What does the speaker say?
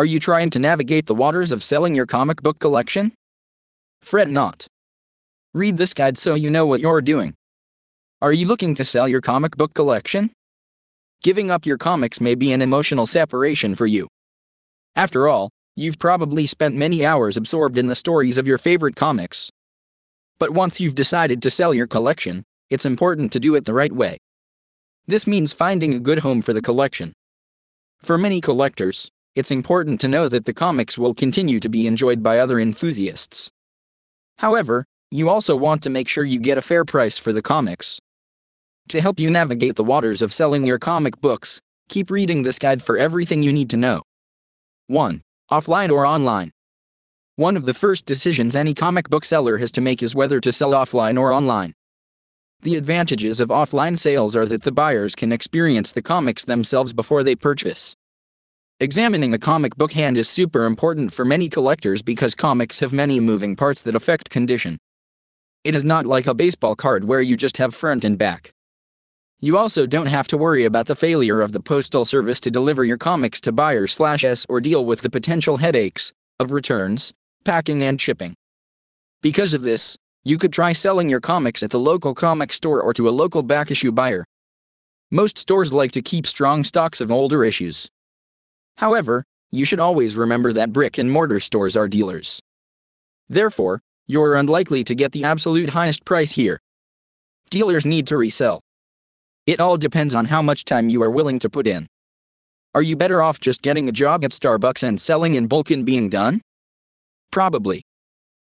Are you trying to navigate the waters of selling your comic book collection? Fret not. Read this guide so you know what you're doing. Are you looking to sell your comic book collection? Giving up your comics may be an emotional separation for you. After all, you've probably spent many hours absorbed in the stories of your favorite comics. But once you've decided to sell your collection, it's important to do it the right way. This means finding a good home for the collection. For many collectors, it's important to know that the comics will continue to be enjoyed by other enthusiasts. However, you also want to make sure you get a fair price for the comics. To help you navigate the waters of selling your comic books, keep reading this guide for everything you need to know. 1. Offline or online? One of the first decisions any comic book seller has to make is whether to sell offline or online. The advantages of offline sales are that the buyers can experience the comics themselves before they purchase. Examining a comic book hand is super important for many collectors because comics have many moving parts that affect condition. It is not like a baseball card where you just have front and back. You also don't have to worry about the failure of the postal service to deliver your comics to buyers slash s or deal with the potential headaches of returns, packing and shipping. Because of this, you could try selling your comics at the local comic store or to a local back issue buyer. Most stores like to keep strong stocks of older issues. However, you should always remember that brick and mortar stores are dealers. Therefore, you're unlikely to get the absolute highest price here. Dealers need to resell. It all depends on how much time you are willing to put in. Are you better off just getting a job at Starbucks and selling in bulk and being done? Probably.